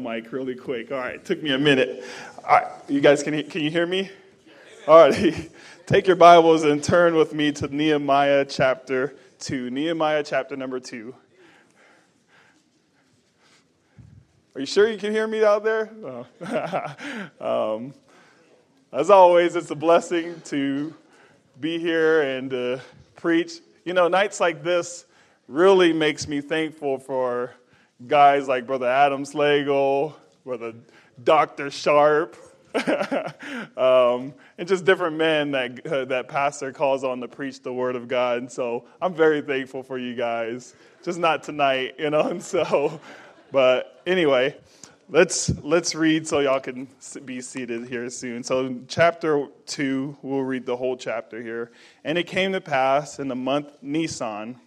mic really quick. All right, it took me a minute. All right, you guys can can you hear me? All right, take your Bibles and turn with me to Nehemiah chapter two. Nehemiah chapter number two. Are you sure you can hear me out there? Oh. um, as always, it's a blessing to be here and uh, preach. You know, nights like this really makes me thankful for guys like Brother Adam Slagle, Brother Dr. Sharp, um, and just different men that, uh, that pastor calls on to preach the word of God. And so I'm very thankful for you guys. Just not tonight, you know. And so, but anyway, let's let's read so y'all can be seated here soon. So chapter two, we'll read the whole chapter here. And it came to pass in the month Nisan,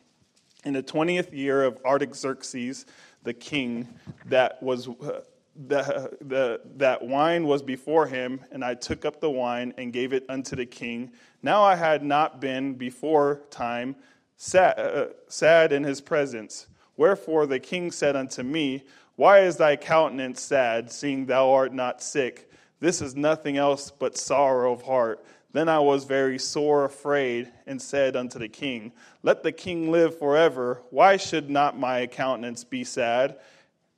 in the twentieth year of Artaxerxes the king that was uh, the, the, that wine was before him, and I took up the wine and gave it unto the king. Now I had not been before time sad, uh, sad in his presence. Wherefore the king said unto me, Why is thy countenance sad, seeing thou art not sick? This is nothing else but sorrow of heart. Then I was very sore afraid and said unto the king, Let the king live forever. Why should not my countenance be sad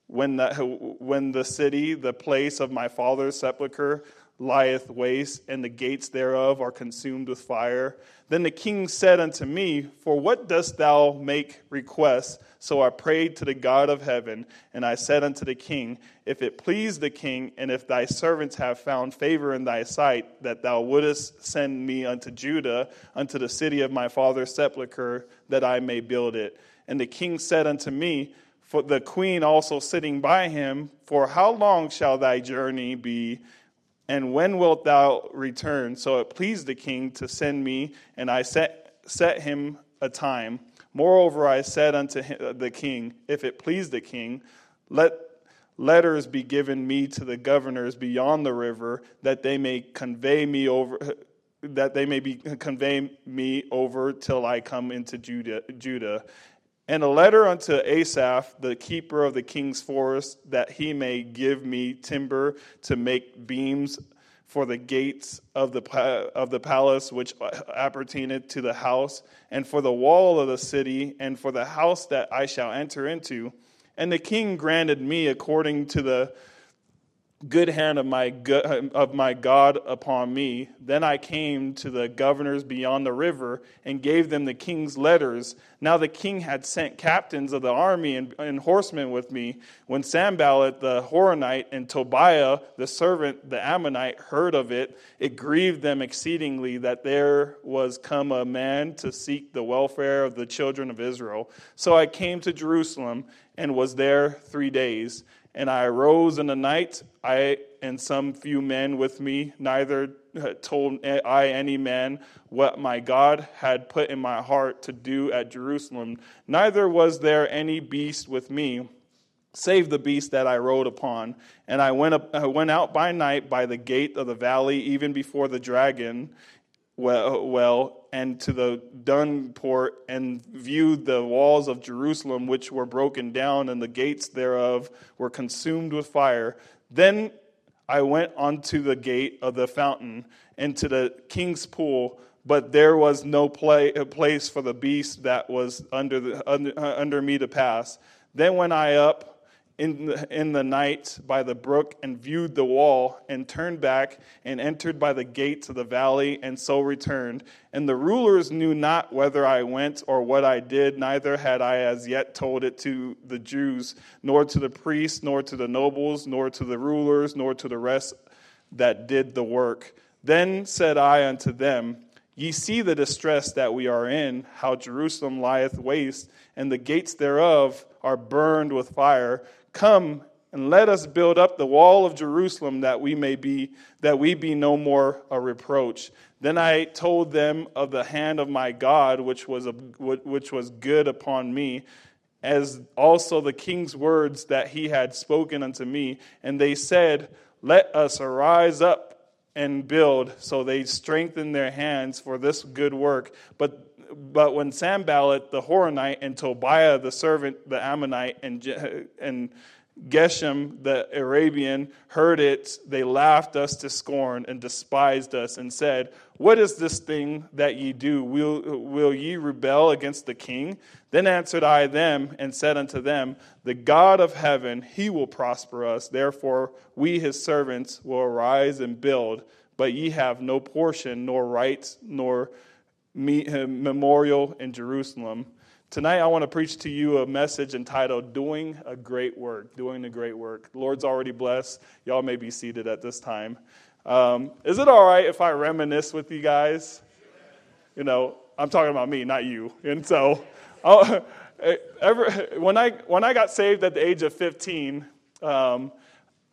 when the, when the city, the place of my father's sepulchre, lieth waste, and the gates thereof are consumed with fire? Then the king said unto me, For what dost thou make request? So I prayed to the God of heaven, and I said unto the king, If it please the king, and if thy servants have found favor in thy sight, that thou wouldest send me unto Judah, unto the city of my father's sepulchre, that I may build it. And the king said unto me, For the queen also sitting by him, For how long shall thy journey be? And when wilt thou return? So it pleased the king to send me, and I set, set him a time. Moreover, I said unto uh, the king, If it please the king, let letters be given me to the governors beyond the river, that they may convey me over, that they may be convey me over till I come into Judah. Judah. And a letter unto Asaph, the keeper of the king's forest, that he may give me timber to make beams for the gates of the, of the palace which appertaineth to the house, and for the wall of the city, and for the house that I shall enter into. And the king granted me according to the good hand of my, of my God upon me. Then I came to the governors beyond the river and gave them the king's letters. Now the king had sent captains of the army and, and horsemen with me. When Sanballat the Horonite and Tobiah the servant, the Ammonite, heard of it, it grieved them exceedingly that there was come a man to seek the welfare of the children of Israel. So I came to Jerusalem and was there three days. And I arose in the night, I and some few men with me, neither uh, told I any man what my God had put in my heart to do at Jerusalem, neither was there any beast with me, save the beast that I rode upon. And I went, up, I went out by night by the gate of the valley, even before the dragon well, well and to the dung port and viewed the walls of Jerusalem, which were broken down, and the gates thereof were consumed with fire. Then I went unto the gate of the fountain and to the king's pool, but there was no play, place for the beast that was under, the, under, uh, under me to pass. Then went I up in the, in the night by the brook and viewed the wall and turned back and entered by the gates of the valley and so returned. And the rulers knew not whether I went or what I did, neither had I as yet told it to the Jews, nor to the priests, nor to the nobles, nor to the rulers, nor to the rest that did the work. Then said I unto them, Ye see the distress that we are in, how Jerusalem lieth waste, and the gates thereof are burned with fire. Come and let us build up the wall of Jerusalem that we may be that we be no more a reproach. Then I told them of the hand of my God which was a, which was good upon me as also the king's words that he had spoken unto me. And they said let us arise up and build. So they strengthened their hands for this good work. But but when Sanballat the Horonite and Tobiah the servant, the Ammonite, and, and Geshem the Arabian heard it, they laughed us to scorn and despised us and said, What is this thing that ye do? Will, will ye rebel against the king? Then answered I them and said unto them, The God of heaven, he will prosper us. Therefore, we his servants will arise and build, but ye have no portion, nor rights, nor memorial in Jerusalem. Tonight, I want to preach to you a message entitled Doing a Great Work. Doing a Great Work. The Lord's already blessed. Y'all may be seated at this time. Um, is it all right if I reminisce with you guys? You know, I'm talking about me, not you. And so, ever, when, I, when I got saved at the age of 15, um,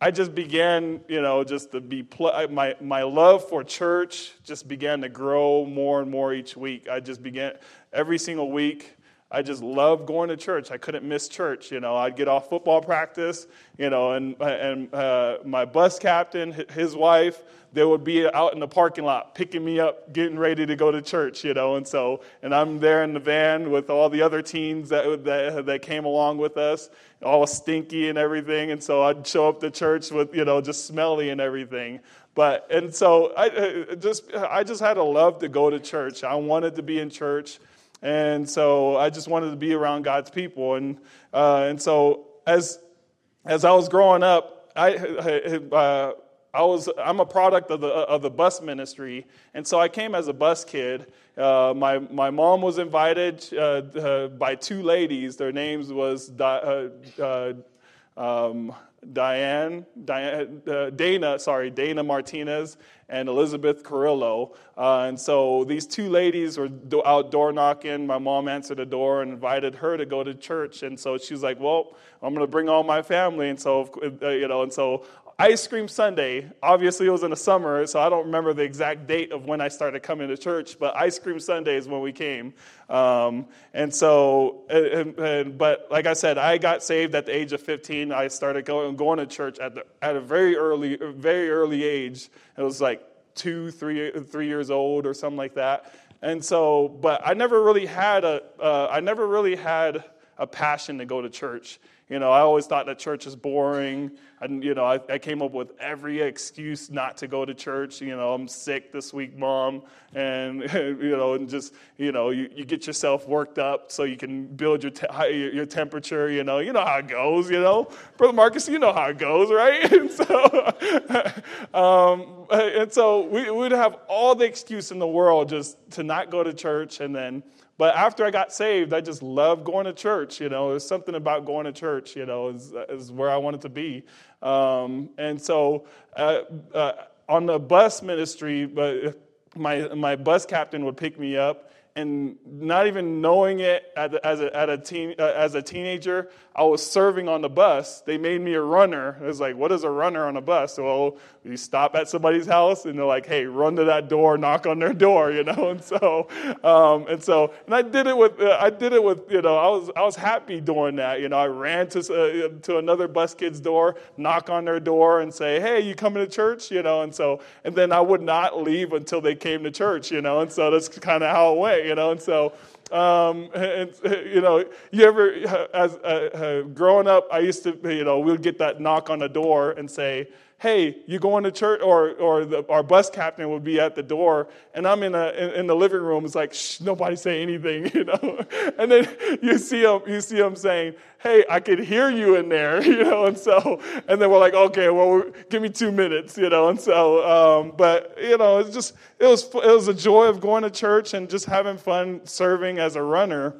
I just began, you know, just to be, my, my love for church just began to grow more and more each week. I just began, every single week, I just loved going to church. I couldn't miss church. You know, I'd get off football practice, you know, and, and uh, my bus captain, his wife, they would be out in the parking lot picking me up, getting ready to go to church, you know. And so, and I'm there in the van with all the other teens that, that, that came along with us, all stinky and everything. And so I'd show up to church with, you know, just smelly and everything. But, and so I just, I just had a love to go to church. I wanted to be in church. And so I just wanted to be around God's people. And, uh, and so as, as I was growing up, I, uh, I was, I'm a product of the, of the bus ministry. And so I came as a bus kid. Uh, my, my mom was invited uh, uh, by two ladies. Their names was uh, um, Diane, Diane Dana, sorry, Dana Martinez and Elizabeth Carrillo. Uh, and so these two ladies were out door knocking. My mom answered the door and invited her to go to church. And so she was like, "Well, I'm going to bring all my family." And so, uh, you know, and so Ice Cream Sunday, obviously it was in the summer, so I don't remember the exact date of when I started coming to church, but Ice Cream Sunday is when we came. Um, and so, and, and, but like I said, I got saved at the age of 15. I started going, going to church at, the, at a very early, very early age. It was like two, three, three years old or something like that. And so, but I never really had a, uh, I never really had a passion to go to church. You know, I always thought that church is boring. And, you know, I, I, came up with every excuse not to go to church. You know, I'm sick this week, mom. And, you know, and just, you know, you, you get yourself worked up so you can build your, te- your temperature. You know, you know how it goes, you know. Brother Marcus, you know how it goes, right? And so, um, and so we would have all the excuse in the world just to not go to church. And then, but after I got saved, I just loved going to church. You know, there's something about going to church, you know, is, is where I wanted to be. Um, and so uh, uh, on the bus ministry, but my, my bus captain would pick me up and not even knowing it as a, a teen, uh, as a teenager, I was serving on the bus. They made me a runner. It was like, what is a runner on a bus? Well, you stop at somebody's house and they're like, hey, run to that door, knock on their door, you know. And so, um, and so, and I did it with, uh, I did it with, you know, I was, I was happy doing that. You know, I ran to uh, to another bus kid's door, knock on their door, and say, hey, you coming to church? You know, and so, and then I would not leave until they came to church. You know, and so that's kind of how it went. You know, and so. Um, and, you know, you ever, as uh, uh, growing up, I used to, you know, we'd get that knock on the door and say, hey, you going to church? Or, or the, our bus captain would be at the door, and I'm in, a, in, in the living room. It's like, shh, nobody say anything, you know? And then you see him, you see him saying, hey, I could hear you in there, you know? And so, and then we're like, okay, well, give me two minutes, you know? And so, um, but, you know, it's just, it was, it was a joy of going to church and just having fun serving as a runner.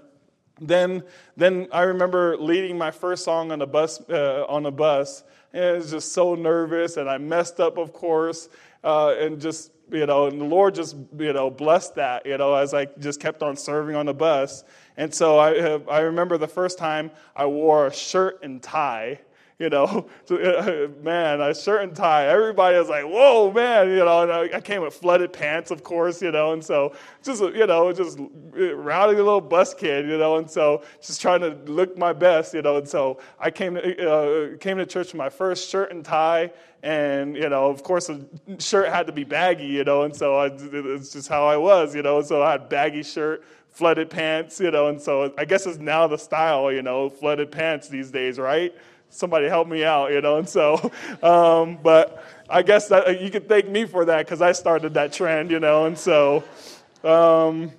Then, then I remember leading my first song on a bus, uh, on a bus, and I was just so nervous, and I messed up, of course, uh, and just you know, and the Lord just you know blessed that you know as I just kept on serving on the bus. And so I I remember the first time I wore a shirt and tie you know, man, a shirt and tie. Everybody was like, whoa, man, you know, and I, came with flooded pants, of course, you know, and so just, you know, just rowdy a little bus kid, you know, and so just trying to look my best, you know, and so I came to, uh, came to church with my first shirt and tie, and, you know, of course, the shirt had to be baggy, you know, and so I, it's just how I was, you know, so I had baggy shirt, flooded pants, you know, and so I guess it's now the style, you know, flooded pants these days, right? Somebody help me out, you know. And so, um, but I guess that, you could thank me for that because I started that trend, you know. And so, um,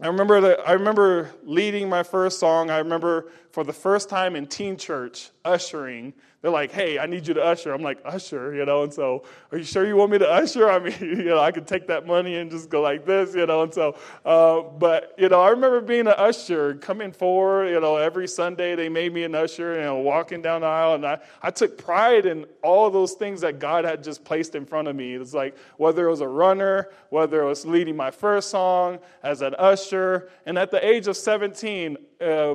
I remember that I remember leading my first song. I remember for the first time in teen church ushering they're like, hey, I need you to usher. I'm like, usher, you know, and so, are you sure you want me to usher? I mean, you know, I could take that money and just go like this, you know, and so, uh, but, you know, I remember being an usher, coming forward, you know, every Sunday they made me an usher, you know, walking down the aisle, and I, I took pride in all those things that God had just placed in front of me. It's like, whether it was a runner, whether it was leading my first song, as an usher, and at the age of 17, uh,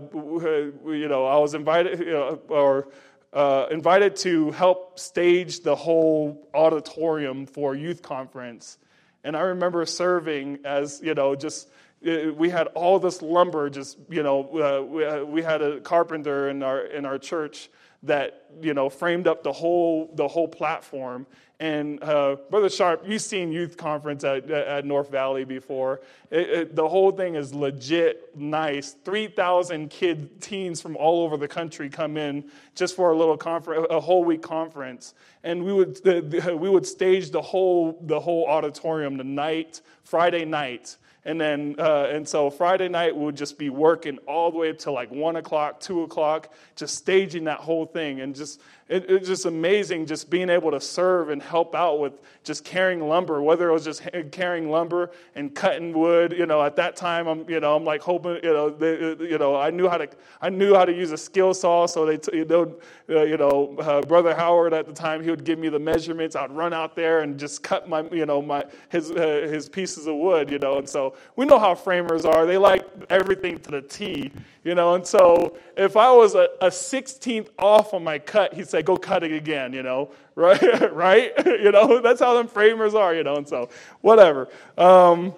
you know, I was invited, you know, or uh, invited to help stage the whole auditorium for a youth conference. And I remember serving as, you know, just uh, we had all this lumber just you know uh, uh, we, had a carpenter in our in our church that you know framed up the whole the whole platform and uh, Brother Sharp, you've seen youth conference at, at North Valley before. It, it, the whole thing is legit nice. 3,000 kid teens from all over the country come in just for a little conference, a whole week conference. And we would, the, the, we would stage the whole, the whole auditorium the night, Friday night. And then, uh, and so Friday night we would just be working all the way up to like one o'clock, two o'clock, just staging that whole thing. And just, it, it's just amazing just being able to serve and help out with just carrying lumber, whether it was just carrying lumber and cutting wood. You know, at that time, I'm, you know, I'm like hoping, you know, they, you know, I knew how to, I knew how to use a skill saw. So they, t- you know, uh, you know, uh, Brother Howard at the time, he would give me the measurements. I'd run out there and just cut my, you know, my his uh, his pieces of wood. You know, and so we know how framers are. They like everything to the T. You know, and so if I was a, a 16th off on my cut, he'd say, "Go cut it again." You know, right? right? you know, that's how them framers are. You know, and so whatever. Um,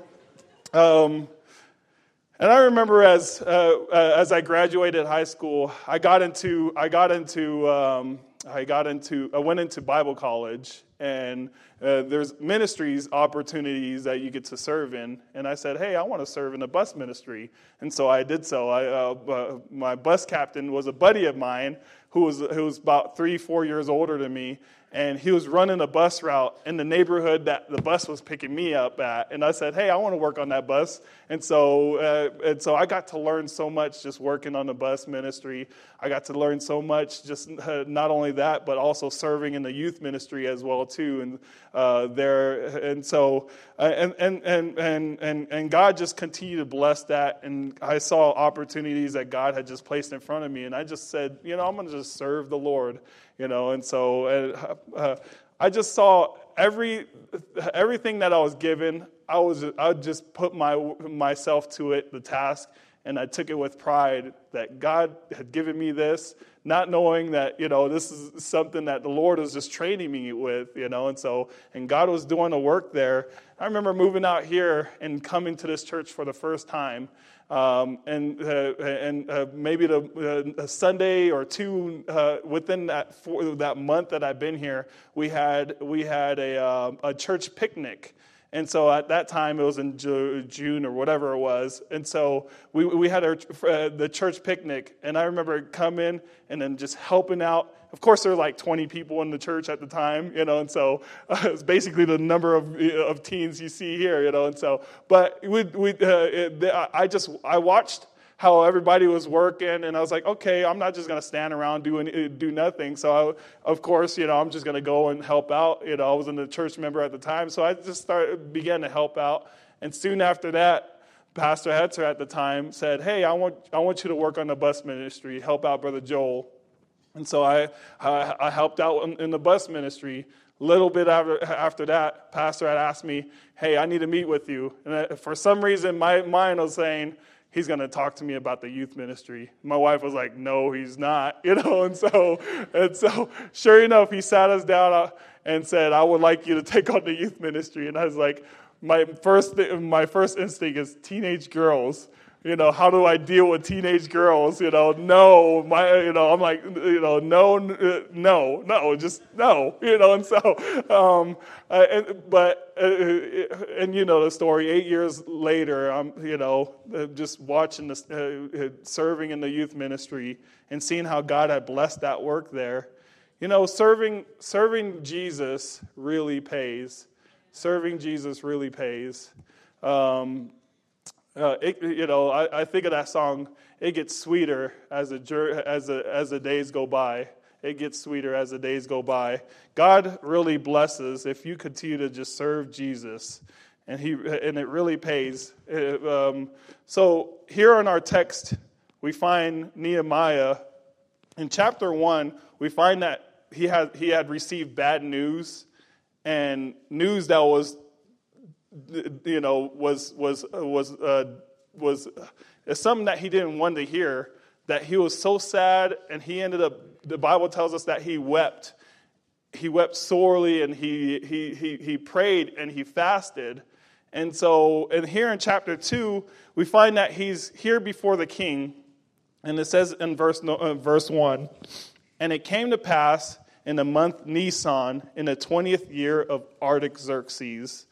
um, and I remember as uh, uh, as I graduated high school, I got into I got into um, I got into I went into Bible college, and uh, there's ministries opportunities that you get to serve in. And I said, hey, I want to serve in a bus ministry, and so I did so. I, uh, my bus captain was a buddy of mine who was who was about three four years older than me, and he was running a bus route in the neighborhood that the bus was picking me up at. And I said, "Hey, I want to work on that bus." And so, uh, and so I got to learn so much just working on the bus ministry. I got to learn so much just uh, not only that, but also serving in the youth ministry as well too. And uh, there, and so, uh, and, and and and and and God just continued to bless that. And I saw opportunities that God had just placed in front of me, and I just said, you know, I'm going to just serve the Lord you know. And so uh, I just saw every everything that I was given. I was I just put my myself to it, the task, and I took it with pride that God had given me this, not knowing that you know this is something that the Lord was just training me with, you know. And so, and God was doing the work there. I remember moving out here and coming to this church for the first time. Um, and uh, and uh, maybe the, uh, a Sunday or two uh, within that for, that month that I've been here, we had we had a uh, a church picnic. And so at that time, it was in June or whatever it was. And so we, we had our, uh, the church picnic. And I remember coming and then just helping out of course, there were like 20 people in the church at the time, you know, and so uh, it's basically the number of, of teens you see here, you know, and so, but we, we, uh, it, I just, I watched how everybody was working, and I was like, okay, I'm not just to stand around doing eh, do nothing. So, I, of course, you know, I'm just to go and help out. You know, I was in the church member at the time, so I just started began to help out. And soon after that, Pastor Hetzer at the time said, hey, I want I want you to work on the bus ministry, help out Brother Joel. And so I, I, I helped out in, in, the bus ministry. Little bit after, after that, pastor had asked me, hey, I need to meet with you. And for some reason, my mind was saying, he's going to talk to me about the youth ministry. My wife was like, no, he's not, you know. And so, and so, sure enough, he sat us down uh, and said, I would like you to take on the youth ministry. And I was like, my first, my first instinct is teenage girls you know, how do I deal with teenage girls? You know, no, my, you know, I'm like, you know, no, no, no, just no, you know, and so, um, uh, and, but, uh, and you know the story. Eight years later, I'm, you know, uh, just watching this, uh, serving in the youth ministry and seeing how God had blessed that work there. You know, serving serving Jesus really pays. Serving Jesus really pays. Um, uh, it, you know, I, I, think of that song. It gets sweeter as the as the as the days go by. It gets sweeter as the days go by. God really blesses if you continue to just serve Jesus, and he and it really pays. It, um, so here in our text, we find Nehemiah in chapter one. We find that he had he had received bad news, and news that was you know, was was was uh, was uh, something that he didn't want to hear. That he was so sad, and he ended up. The Bible tells us that he wept. He wept sorely, and he he he he prayed and he fasted. And so, and here in chapter two, we find that he's here before the king, and it says in verse uh, verse one, and it came to pass in the month Nisan, in the twentieth year of Artaxerxes,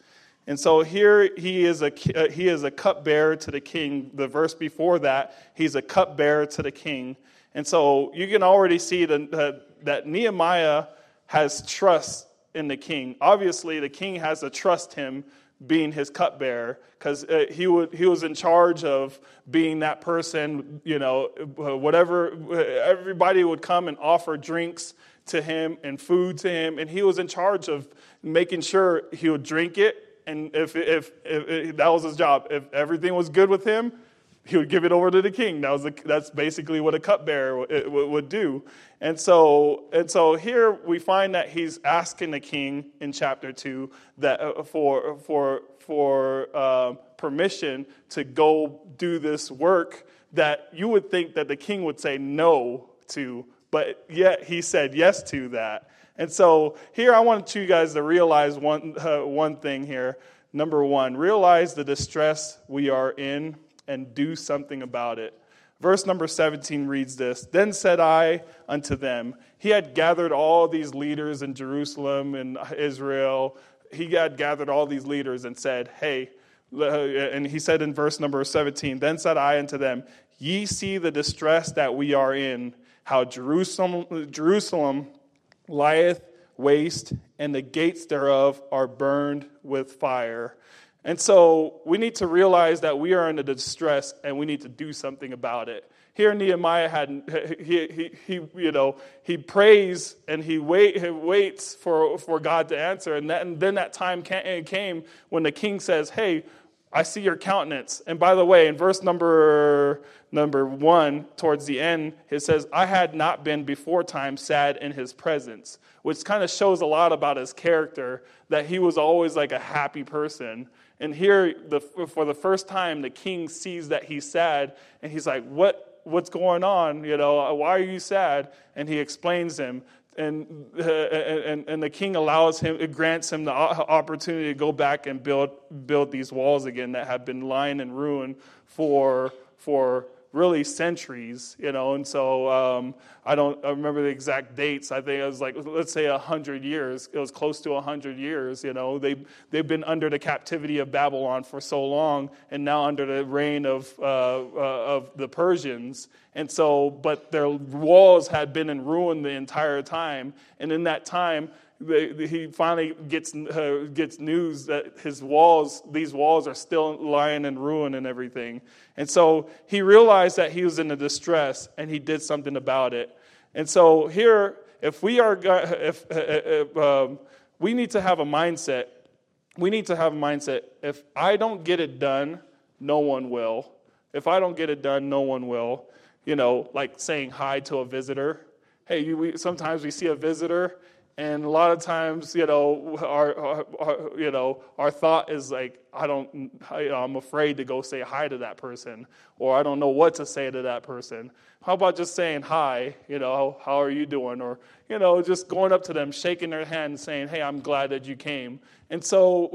and so here he is a uh, he is a cupbearer to the king. The verse before that, he's a cupbearer to the king. And so you can already see that, uh, that Nehemiah has trust in the king. Obviously, the king has to trust him being his cupbearer because uh, he would he was in charge of being that person. You know, uh, whatever everybody would come and offer drinks to him and food to him, and he was in charge of making sure he would drink it and if, if, if, if, that was his job, if everything was good with him, he would give it over to the king. That was a, that's basically what a cupbearer would do. And so, and so here we find that he's asking the king in chapter two that uh, for for for uh, permission to go do this work that you would think that the king would say no to, but yet he said yes to that. And so here I want you guys to realize one, uh, one thing here. Number one, realize the distress we are in and do something about it. Verse number 17 reads this Then said I unto them, He had gathered all these leaders in Jerusalem and Israel. He had gathered all these leaders and said, Hey, and he said in verse number 17, Then said I unto them, Ye see the distress that we are in, how Jerusalem, Jerusalem lieth waste, and the gates thereof are burned with fire. And so we need to realize that we are in a distress and we need to do something about it. Here Nehemiah had he, he, he you know he prays and he wait he waits for, for God to answer and, that, and then that time came when the king says, "Hey, I see your countenance." And by the way, in verse number number one, towards the end, it says, I had not been before time sad in his presence, which kind of shows a lot about his character, that he was always like a happy person. And here, the, for the first time, the king sees that he's sad, and he's like, what, What's going on? You know, why are you sad? And he explains him. And, uh, and, and the king allows him, it grants him the opportunity to go back and build, build these walls again that have been lying in ruin for, for really centuries, you know. And so um, I don't I remember the exact dates. I think it was like let's say hundred years. It was close to hundred years. You know, they they've been under the captivity of Babylon for so long, and now under the reign of uh, uh, of the Persians. And so, but their walls had been in ruin the entire time. And in that time, he finally gets, uh, gets news that his walls, these walls are still lying in ruin and everything. And so he realized that he was in a distress and he did something about it. And so here, if we are, if, if um, we need to have a mindset, we need to have a mindset. If I don't get it done, no one will. If I don't get it done, no one will. You know, like saying hi to a visitor. Hey, we, sometimes we see a visitor and a lot of times, you know, our, our, our, you know, our thought is like, I don't, I, I'm afraid to go say hi to that person, or I don't know what to say to that person. How about just saying hi? You know, how are you doing? Or you know, just going up to them, shaking their hand, and saying, "Hey, I'm glad that you came." And so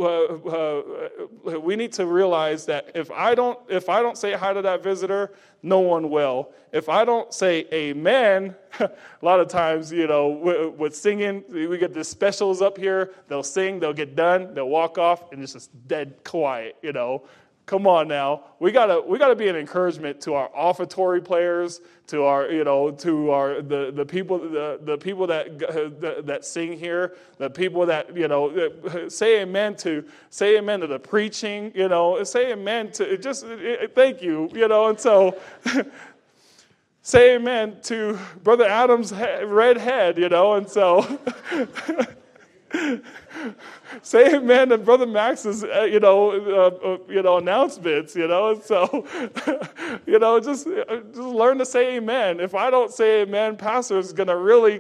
uh, uh, we need to realize that if I don't if I don't say hi to that visitor, no one will. If I don't say amen, a lot of times, you know, with, with singing, we get the specials up here. They'll sing, they'll get done, they'll walk off, and it's just dead quiet, you know. Come on now. We gotta we gotta be an encouragement to our offertory players, to our you know to our the, the people the, the people that, that that sing here, the people that you know say amen to say amen to the preaching, you know, say amen to just thank you, you know, and so. say amen to Brother Adam's red head, you know, and so say amen to Brother Max's, uh, you know, uh, uh, you know, announcements, you know. So, you know, just uh, just learn to say amen. If I don't say amen, pastor is going to really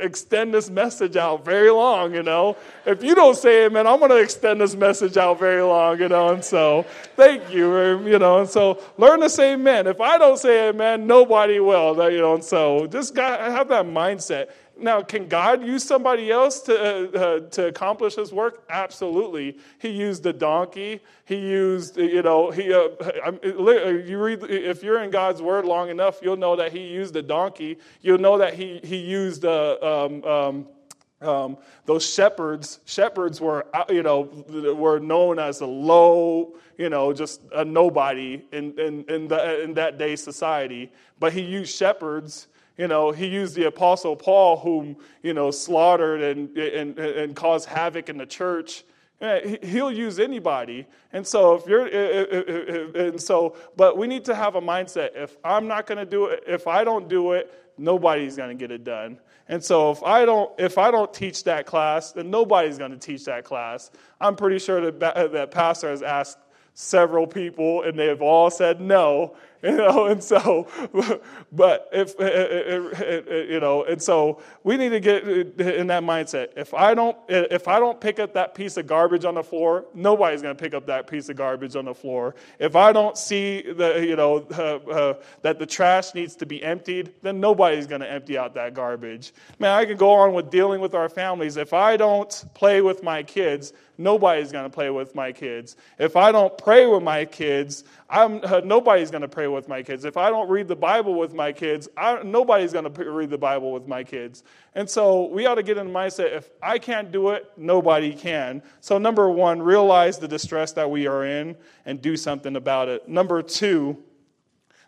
extend this message out very long, you know. If you don't say amen, I'm going to extend this message out very long, you know. And so, thank you, um, you know. And so, learn to say amen. If I don't say amen, nobody will, you know. And so, just got have that mindset. Now, can God use somebody else to, uh, uh, to accomplish his work? Absolutely. He used a donkey. He used, you know, he, uh, you read, if you're in God's word long enough, you'll know that he used a donkey. You'll know that he, he used a, um, um, um, those shepherds, shepherds were, uh, you know, were known as a low, you know, just a nobody in, in, in, the, in that day society. But he used shepherds you know, he used the Apostle Paul, whom, you know, slaughtered and, and, and caused havoc in the church. Eh, he'll use anybody. And so, if you're, eh, eh, and so, but we need to have a mindset if I'm not going to do it, if I don't do it, nobody's going to get it done. And so if I don't if I don't teach that class, then nobody's going to teach that class. I'm pretty sure that that pastor has asked several people and they've all said no you know and so but if eh, eh, eh, you know and so we need to get in that mindset. If i don't if i don't pick up that piece of garbage on the floor nobody's going to pick up that piece of garbage on the floor. If i don't see the you know uh, uh, that the trash needs to be emptied then nobody's going to empty out that garbage. Man i can go on with dealing with our families. If i don't play with my kids nobody's going to play with my kids. If i don't pray with my kids uh, nobody's going to pray with my kids. If I don't read the Bible with my kids, I, nobody's going to read the Bible with my kids. And so we ought to get in the mindset if I can't do it, nobody can. So, number one, realize the distress that we are in and do something about it. Number two,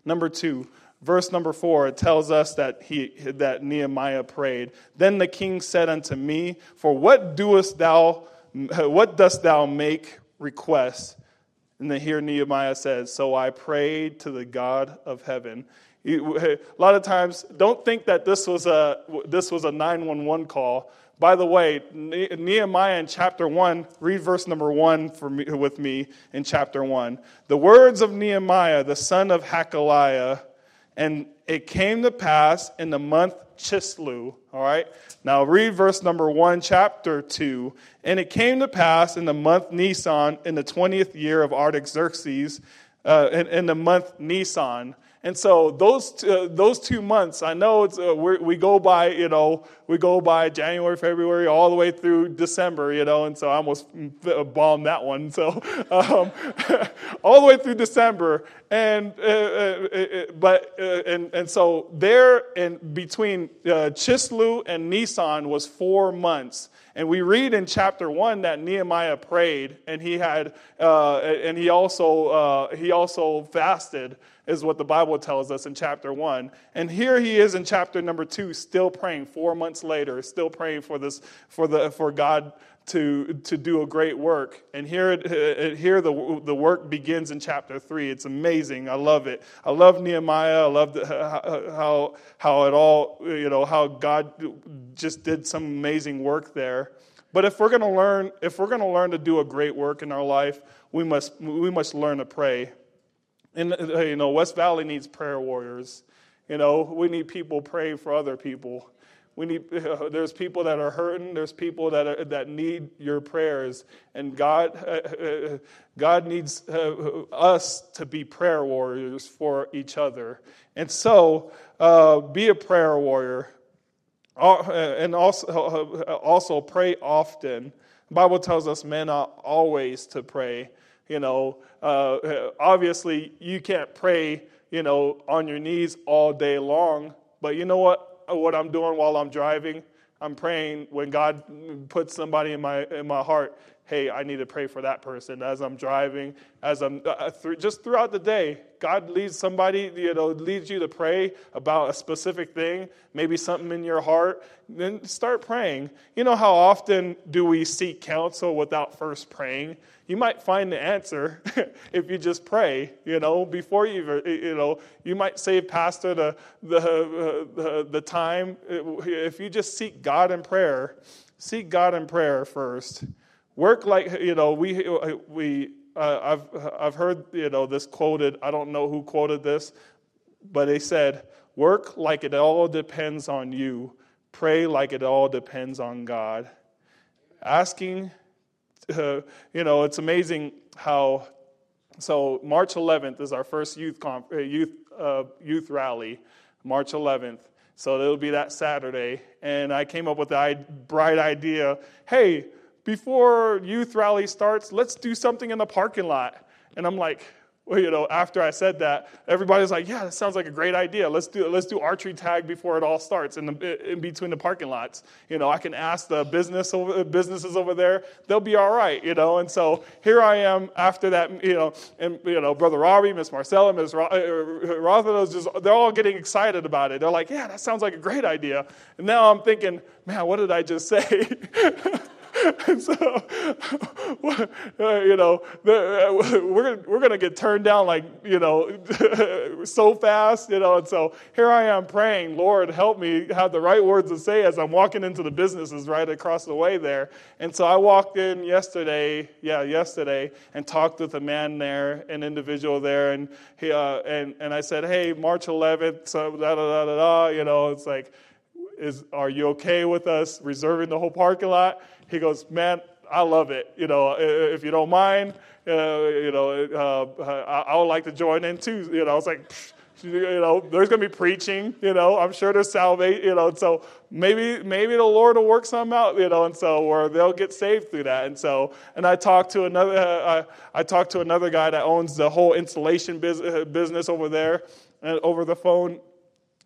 number two, verse number four, it tells us that, he, that Nehemiah prayed. Then the king said unto me, For what doest thou, what dost thou make request? And then here Nehemiah says, So I prayed to the God of heaven. A lot of times, don't think that this was a, this was a 911 call. By the way, Nehemiah in chapter 1, read verse number 1 for me, with me in chapter 1. The words of Nehemiah, the son of Hachaliah, and it came to pass in the month Chisleu. All right. Now read verse number one, chapter two. And it came to pass in the month Nisan, in the twentieth year of Artaxerxes, uh, in, in the month Nisan, and so those uh, those two months, I know it's, uh, we go by, you know, we go by January, February, all the way through December, you know, and so I almost bombed that one. So um, all the way through December, and uh, uh, uh but and and so there in between Chisleu and Nisan was four months. And we read in chapter one that Nehemiah prayed, and he had, uh, and he also uh, he also fasted is what the Bible tells us in chapter one. And here he is in chapter number two, still praying four months later, still praying for this, for the, for God to, to do a great work. And here, it, here the, the work begins in chapter three. It's amazing. I love it. I love Nehemiah. I love how, how it all, you know, how God just did some amazing work there. But if we're going to learn, if we're going to learn to do a great work in our life, we must, we must learn to pray. And, uh, you know, West Valley needs prayer warriors. You know, we need people praying for other people. We need, uh, there's people that are hurting. There's people that, are, that need your prayers. And God, uh, uh God needs uh, us to be prayer warriors for each other. And so, uh, be a prayer warrior. and also, also pray often. The Bible tells us men are always to pray. You know, uh, obviously you can't pray, you know, on your knees all day long. But you know what? What I'm doing while I'm driving, I'm praying when God puts somebody in my in my heart hey, I need to pray for that person as I'm driving, as I'm uh, uh, th- just throughout the day. God leads somebody, you know, leads you to pray about a specific thing, maybe something in your heart. Then start praying. You know how often do we seek counsel without first praying? You might find the answer if you just pray. You know, before you, you know, you might save pastor the the uh, the, the time if you just seek God in prayer. Seek God in prayer first Work like, you know, we, we, uh, I've, I've heard, you know, this quoted. I don't know who quoted this, but they said, work like it all depends on you. Pray like it all depends on God. Asking, uh, you know, it's amazing how, so March 11th is our first youth, uh, youth, uh, youth rally, March 11th. So it'll be that Saturday. And I came up with the bright idea hey, before youth rally starts, let's do something in the parking lot. And I'm like, well, you know, after I said that, everybody's like, yeah, that sounds like a great idea. Let's do let's do archery tag before it all starts in the in between the parking lots. You know, I can ask the business over, businesses over there; they'll be all right. You know, and so here I am after that. You know, and you know, brother Robbie, Miss Marcella, Miss Ro- uh, just they're all getting excited about it. They're like, yeah, that sounds like a great idea. And now I'm thinking, man, what did I just say? and so, you know, we're, we're going to get turned down like, you know, so fast, you know. And so here I am praying, Lord, help me have the right words to say as I'm walking into the businesses right across the way there. And so I walked in yesterday, yeah, yesterday, and talked with a man there, an individual there. And, he, uh, and, and I said, hey, March 11th, so da da da da da, you know, it's like, is, are you okay with us reserving the whole parking lot? He goes, man, I love it. You know, if you don't mind, uh, you know, uh, I, would like to join in too. You know, I was like, you know, there's going to be preaching. You know, I'm sure there's salvation. You know, so maybe maybe the Lord will work something out. You know, and so where they'll get saved through that. And so, and I talked to another. Uh, I, I talked to another guy that owns the whole installation business, business over there, and over the phone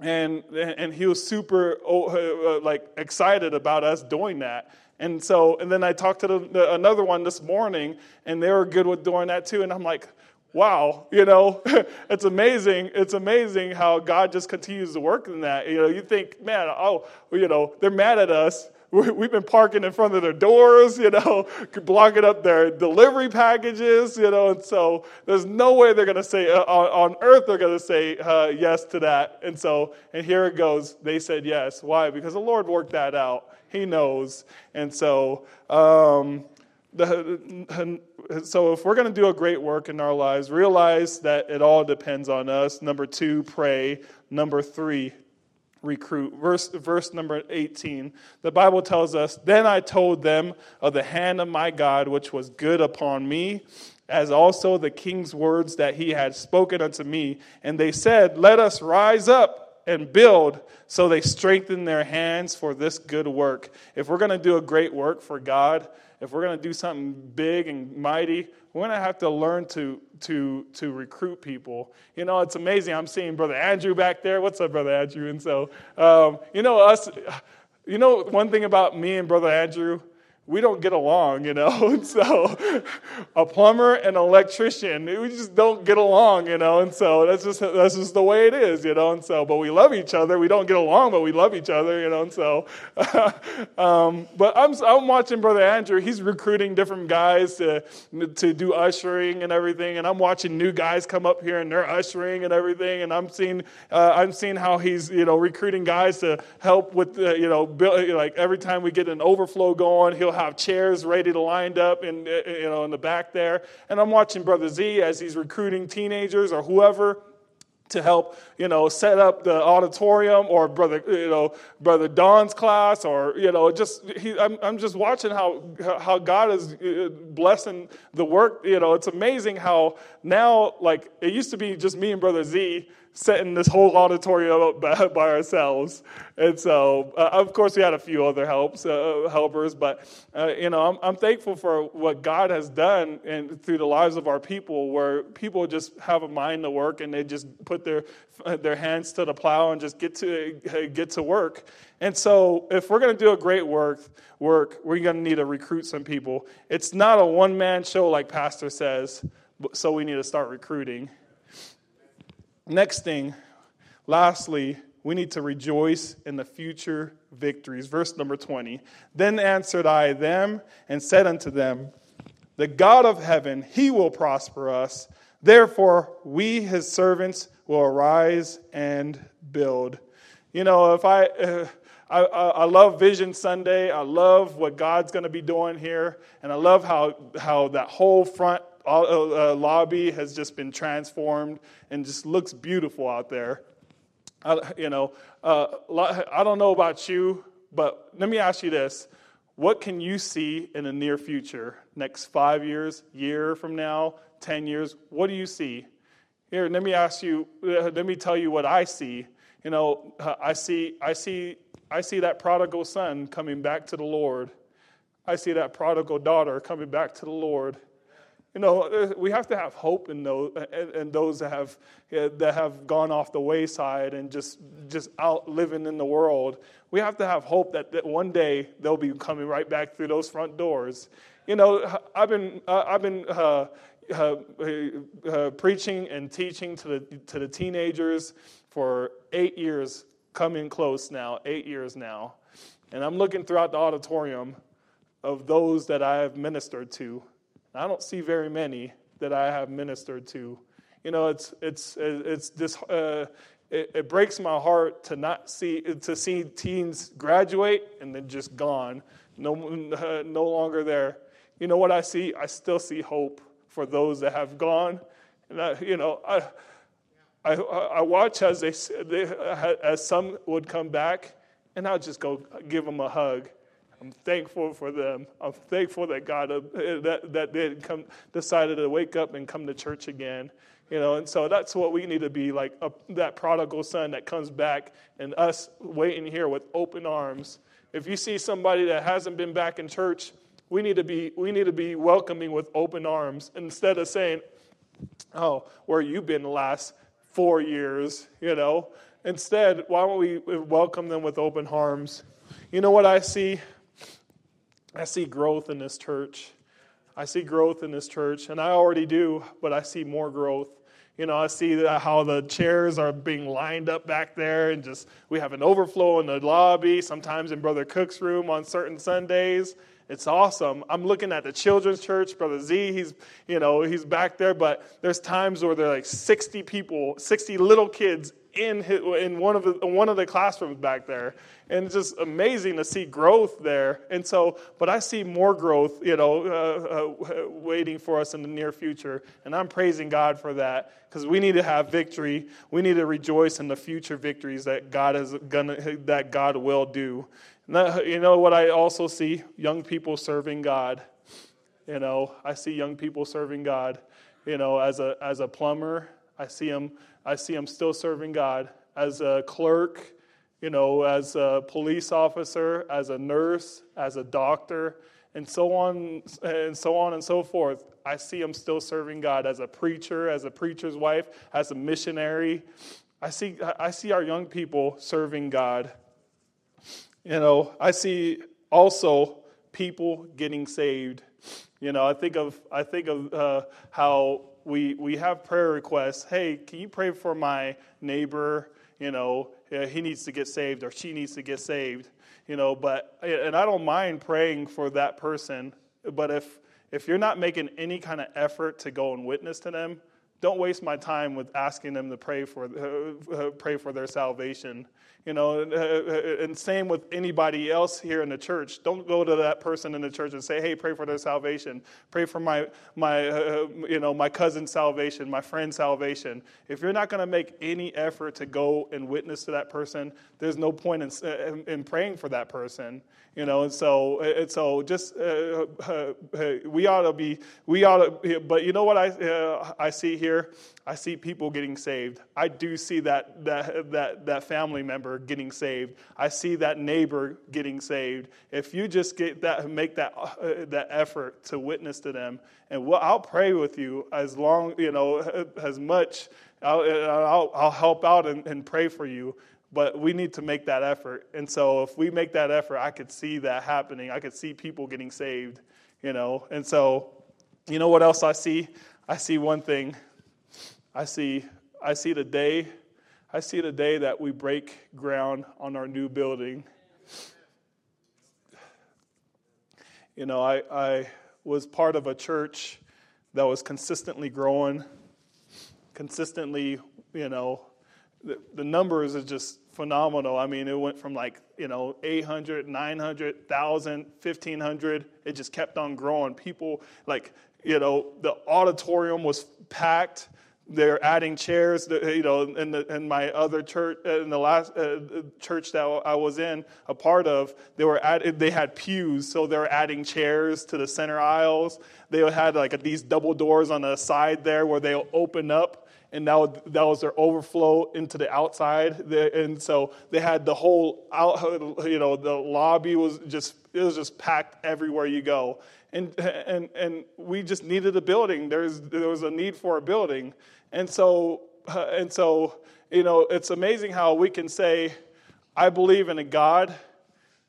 and and he was super oh, uh, like excited about us doing that and so, and then I talked to the, the, another one this morning, and they were good with doing that too. And I'm like, wow, you know, it's amazing. It's amazing how God just continues to work in that. You know, you think, man, oh, you know, they're mad at us. We've been parking in front of their doors, you know, blocking up their delivery packages, you know, and so there's no way they're going to say, uh, on, earth, they're going to say uh, yes to that. And so, and here it goes. They said yes. Why? Because the Lord worked that out. He knows. And so, um, the, so if we're going to do a great work in our lives, realize that it all depends on us. Number two, pray. Number three, recruit. Verse, verse number 18, the Bible tells us, Then I told them of the hand of my God, which was good upon me, as also the king's words that he had spoken unto me. And they said, Let us rise up and build so they strengthen their hands for this good work. If we're going to do a great work for God, if we're going to do something big and mighty, we're going to have to learn to, to, to recruit people. You know, it's amazing. I'm seeing Brother Andrew back there. What's up, Brother Andrew? And so, um, you know, us, you know, one thing about me and Brother Andrew, we don't get along, you know. And so, a plumber and an electrician, we just don't get along, you know. And so that's just that's just the way it is, you know. And so, but we love each other. We don't get along, but we love each other, you know. And so, um, but I'm I'm watching Brother Andrew. He's recruiting different guys to to do ushering and everything. And I'm watching new guys come up here and they're ushering and everything. And I'm seeing uh, I'm seeing how he's you know recruiting guys to help with you know build, like every time we get an overflow going, he'll have chairs ready to lined up in, you know, in the back there. And I'm watching Brother Z as he's recruiting teenagers or whoever to help you know set up the auditorium or brother you know brother don's class or you know just he, I'm, I'm just watching how how god is uh, blessing the work you know it's amazing how now like it used to be just me and brother z setting this whole auditorium up by, by ourselves. And so, uh, of course, we had a few other helps, uh, helpers, but uh, you know, I'm, I'm thankful for what God has done and through the lives of our people, where people just have a mind to work and they just put their their hands to the plow and just get to get to work. And so, if we're going to do a great work, work, we're going to need to recruit some people. It's not a one man show like Pastor says, so we need to start recruiting. Next thing, lastly, we need to rejoice in the future victories. Verse number 20. Then answered I them and said unto them, The God of heaven, he will prosper us. Therefore, we, his servants, will arise and build. You know, if I. Uh, I, I, love Vision Sunday. I love what God's going to be doing here. And I love how, how that whole front uh, uh, lobby has just been transformed and just looks beautiful out there. I, you know, uh, I don't know about you, but let me ask you this. What can you see in the near future? Next five years, year from now, 10 years? What do you see? Here, let me ask you, uh, let me tell you what I see. You know, I see, I see, I see that prodigal son coming back to the Lord. I see that prodigal daughter coming back to the Lord. You know, uh, we have to have hope in those, in those that have, that have gone off the wayside and just, just out living in the world. We have to have hope that, that one day they'll be coming right back through those front doors. You know, I've been, uh, I've been uh, uh, uh, preaching and teaching to the, to the teenagers for eight years, coming close now, eight years now. And I'm looking throughout the auditorium of those that I have ministered to I don't see very many that I have ministered to. You know, it's it's it's this. Uh, it, it, breaks my heart to not see to see teens graduate and then just gone, no uh, no longer there. You know what I see? I still see hope for those that have gone, and I, you know I. I, I watch as they, they as some would come back, and I'll just go give them a hug I'm thankful for them. I'm thankful that God uh, that that they come decided to wake up and come to church again. You know, and so that's what we need to be like a, that prodigal son that comes back, and us waiting here with open arms. If you see somebody that hasn't been back in church, we need to be we need to be welcoming with open arms instead of saying, "Oh, where you been the last four years?" You know. Instead, why don't we welcome them with open arms? You know what I see? I see growth in this church. I see growth in this church, and I already do, but I see more growth. You know, I see how the chairs are being lined up back there, and just we have an overflow in the lobby, sometimes in Brother Cook's room on certain Sundays. It's awesome. I'm looking at the children's church, Brother Z. He's, you know, he's back there, but there's times where there are like 60 people, 60 little kids in his, in one of the one of the classrooms back there, and it's just amazing to see growth there. And so, but I see more growth, you know, uh, uh, waiting for us in the near future, and I'm praising God for that because we need to have victory. We need to rejoice in the future victories that God is gonna that God will do. That, you know what I also see? Young people serving God. You know, I see young people serving God. You know, as a as a plumber, I see them I see him still serving God as a clerk, you know, as a police officer, as a nurse, as a doctor, and so on and so on and so forth. I see him still serving God as a preacher, as a preacher's wife, as a missionary. I see I see our young people serving God. You know, I see also people getting saved. You know, I think of I think of uh, how we, we have prayer requests. Hey, can you pray for my neighbor? You know, he needs to get saved or she needs to get saved. You know, but, and I don't mind praying for that person, but if, if you're not making any kind of effort to go and witness to them, don't waste my time with asking them to pray for, uh, uh pray for their salvation. You know, uh, uh, and same with anybody else here in the church. Don't go to that person in the church and say, "Hey, pray for their salvation. Pray for my my uh, you know my cousin's salvation, my friend's salvation." If you're not going to make any effort to go and witness to that person, there's no point in, in, in praying for that person. You know, and so and so just uh, uh, we ought to be we ought to. But you know what I I see here here, I see people getting saved. I do see that, that, that, that family member getting saved. I see that neighbor getting saved. If you just get that, make that, uh, that effort to witness to them, and we'll, I'll pray with you as long, you know, as much. I'll, I'll, I'll help out and, and pray for you but we need to make that effort. And so if we make that effort, I could see that happening. I could see people getting saved, you know. And so, you know what else I see? I see one thing. I see I see the day I see the day that we break ground on our new building. You know, I, I was part of a church that was consistently growing, consistently, you know, the, the numbers are just phenomenal. I mean, it went from like, you know, 800, 900, 1,000, 1,500. It just kept on growing. People, like, you know, the auditorium was packed. They're adding chairs. You know, in, the, in my other church, uh, in the last uh, church that I was in, a part of, they were add, they had pews, so they were adding chairs to the center aisles. They had like these double doors on the side there where they'll open up and that that was their overflow into the outside. And so they had the whole out, you know, the lobby was just it was just packed everywhere you go. And and and we just needed a building. There's there was a need for a building, and so and so you know it's amazing how we can say, I believe in a God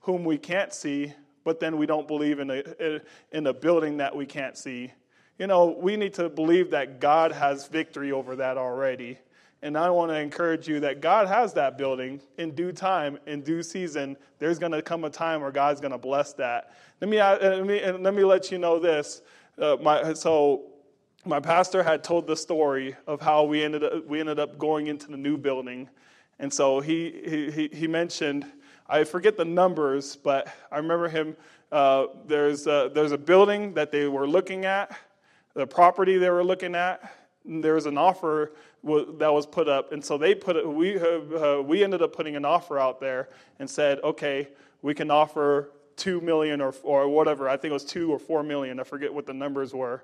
whom we can't see, but then we don't believe in a in a building that we can't see you know, we need to believe that God has victory over that already. And I want to encourage you that God has that building in due time, in due season. There's going to come a time where God's going to bless that. Let me, uh, let me, let me let you know this. Uh, my, so, my pastor had told the story of how we ended up, we ended up going into the new building. And so he, he, he mentioned, I forget the numbers, but I remember him. Uh, there's, a, there's a building that they were looking at the property they were looking at, there was an offer that was put up, and so they put it. We uh, we ended up putting an offer out there and said, okay, we can offer two million or or whatever. I think it was two or four million. I forget what the numbers were,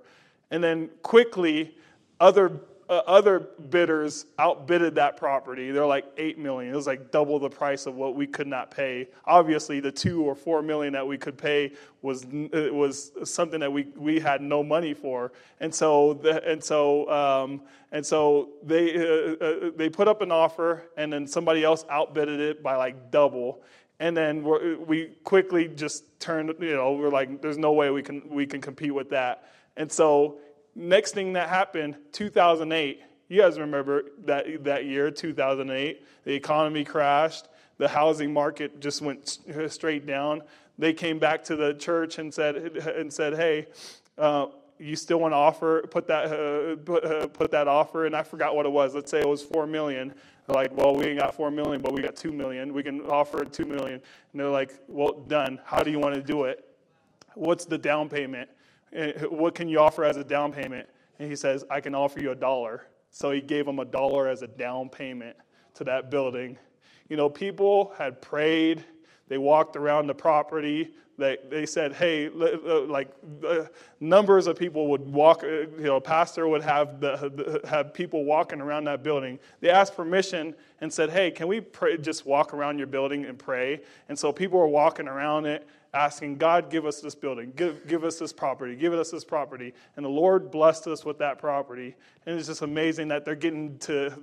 and then quickly, other uh, other bidders outbidded that property. They're like eight million. It was like double the price of what we could not pay. Obviously, the two or four million that we could pay was was something that we, we had no money for. And so the, and so um, and so they uh, uh, they put up an offer, and then somebody else outbidded it by like double. And then we quickly just turned. You know, we're like, there's no way we can we can compete with that. And so next thing that happened, 2008, you guys remember that, that year, 2008, the economy crashed, the housing market just went straight down. They came back to the church and said, and said hey, uh, you still want to offer, put that, uh, put, uh, put that offer, and I forgot what it was. Let's say it was four million. Like, well, we ain't got four million, but we got two million. We can offer two million. And they're like, well, done. How do you want to do it? What's the down payment? What can you offer as a down payment? And he says, I can offer you a dollar. So he gave him a dollar as a down payment to that building. You know, people had prayed, they walked around the property. They, they said, hey, like numbers of people would walk, uh, you know, pastor would have, the, have people walking around that building. They asked permission and said, hey, can we pray, just walk around your building and pray? And so people were walking around it asking, God, give us this building, give, give us this property, give us this property. And the Lord blessed us with that property. And it's just amazing that they're getting to,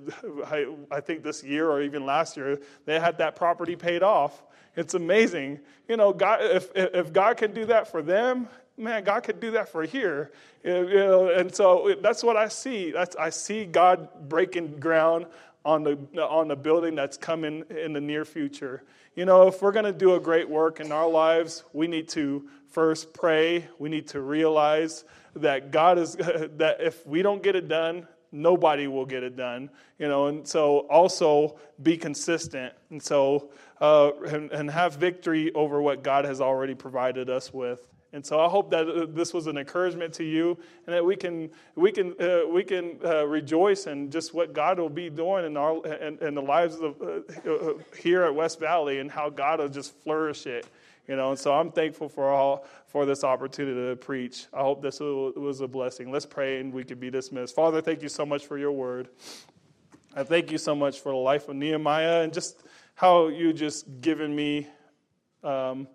I, I think this year or even last year, they had that property paid off. It's amazing. You know, God, if, if God can do that for them, man, God could do that for here. You know, and so that's what I see. That's, I see God breaking ground on the, on the building that's coming in the near future. You know, if we're going to do a great work in our lives, we need to first pray. We need to realize that God is, that if we don't get it done, nobody will get it done. You know, and so also be consistent. And so, uh, and, and have victory over what God has already provided us with. And so I hope that uh, this was an encouragement to you and that we can, we can, uh, we can uh, rejoice in just what God will be doing in, our, in, in the lives of uh, uh, here at West Valley and how God will just flourish it. You know, and so I'm thankful for all for this opportunity to preach. I hope this was a blessing. Let's pray and we can be dismissed. Father, thank you so much for your word. I thank you so much for the life of Nehemiah and just how you just given me um,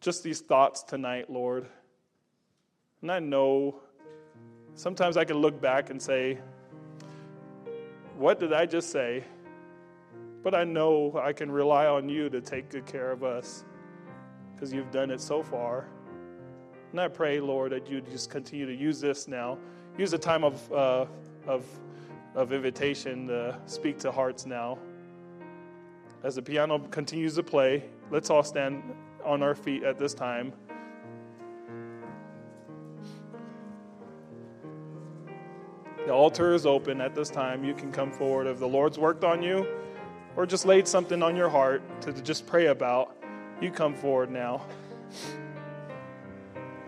just these thoughts tonight, Lord. And I know sometimes I can look back and say, What did I just say? But I know I can rely on you to take good care of us because you've done it so far. And I pray, Lord, that you just continue to use this now. Use a time of, uh, of of invitation to speak to hearts now. As the piano continues to play, let's all stand on our feet at this time. The altar is open at this time. You can come forward if the Lord's worked on you or just laid something on your heart to just pray about. You come forward now.